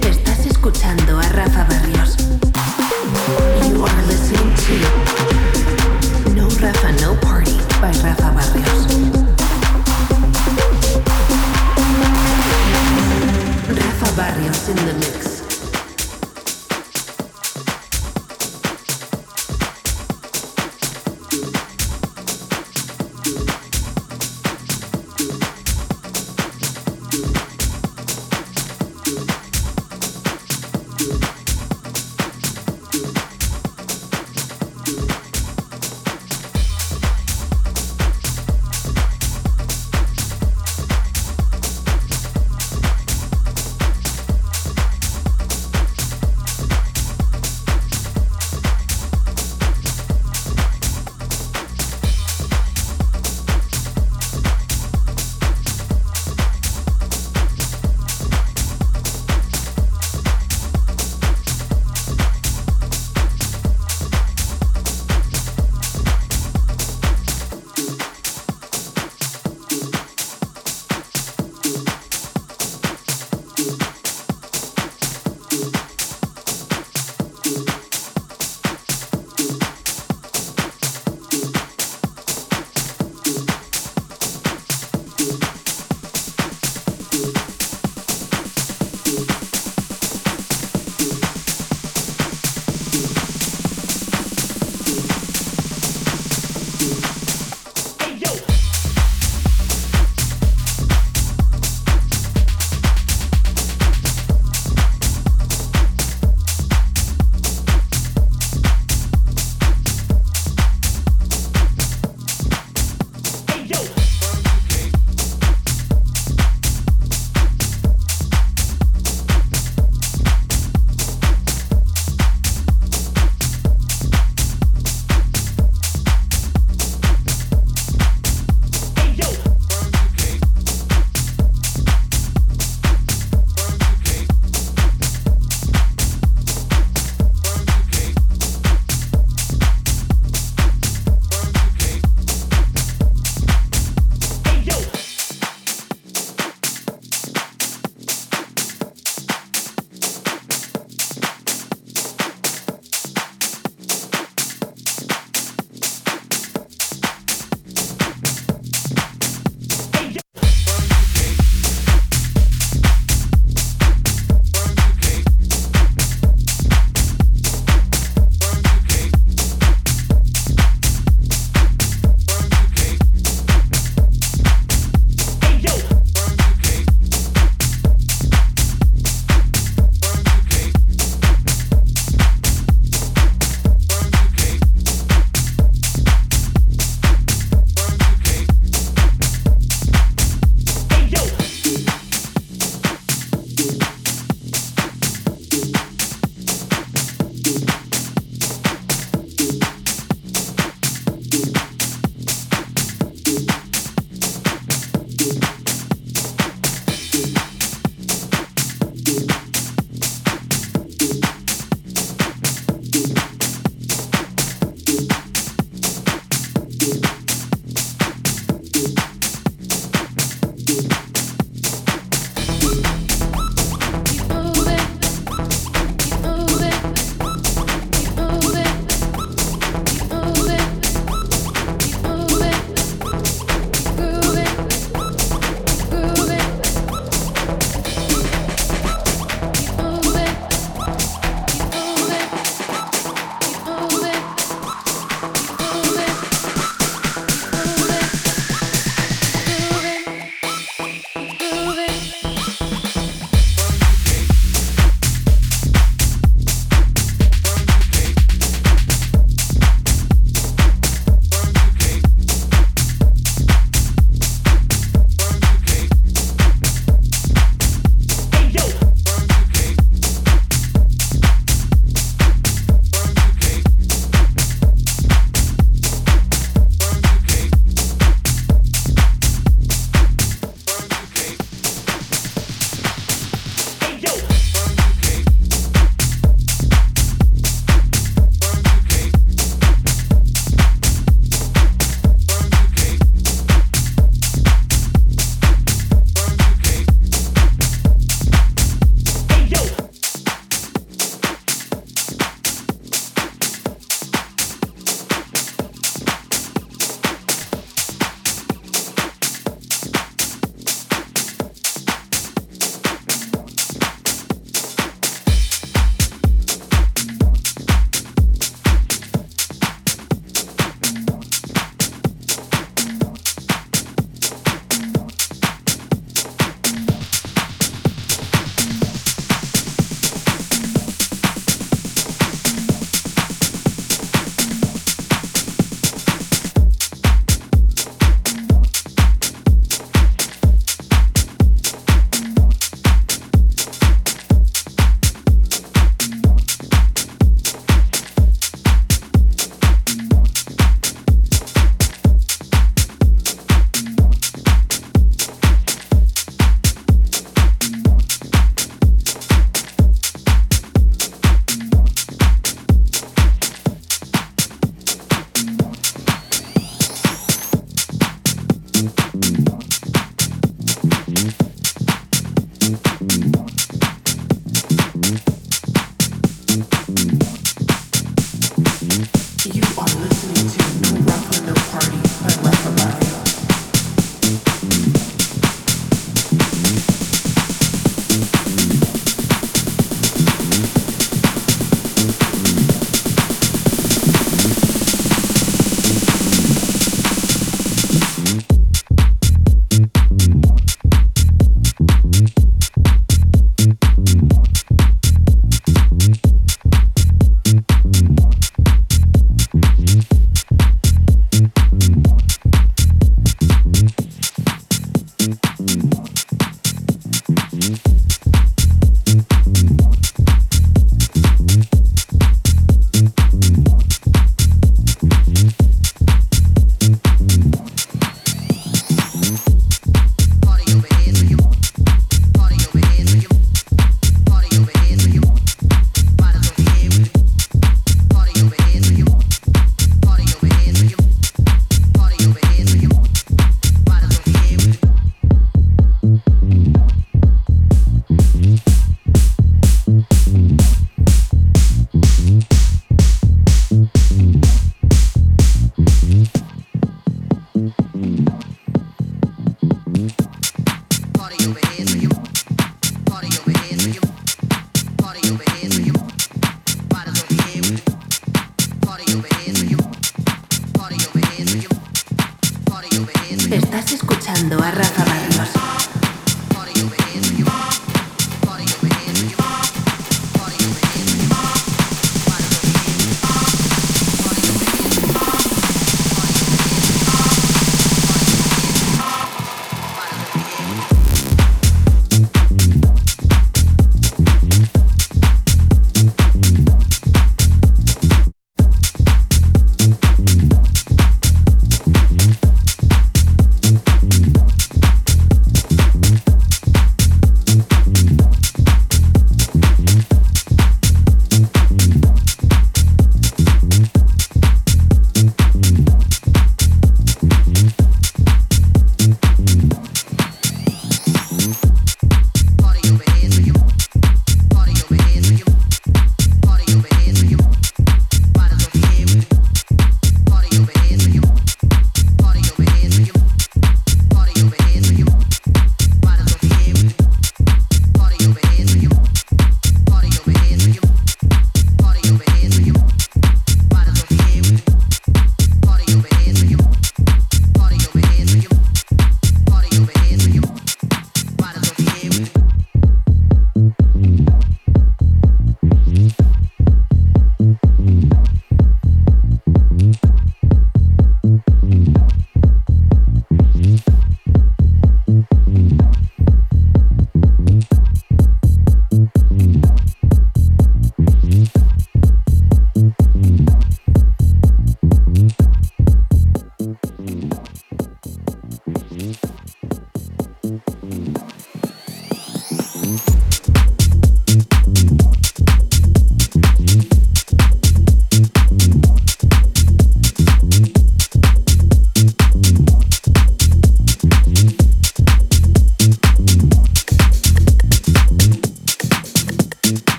Te estás escuchando a Rafa Barrios. You are listening No Rafa No Party by Rafa Barrios. Rafa Barrios in the mix.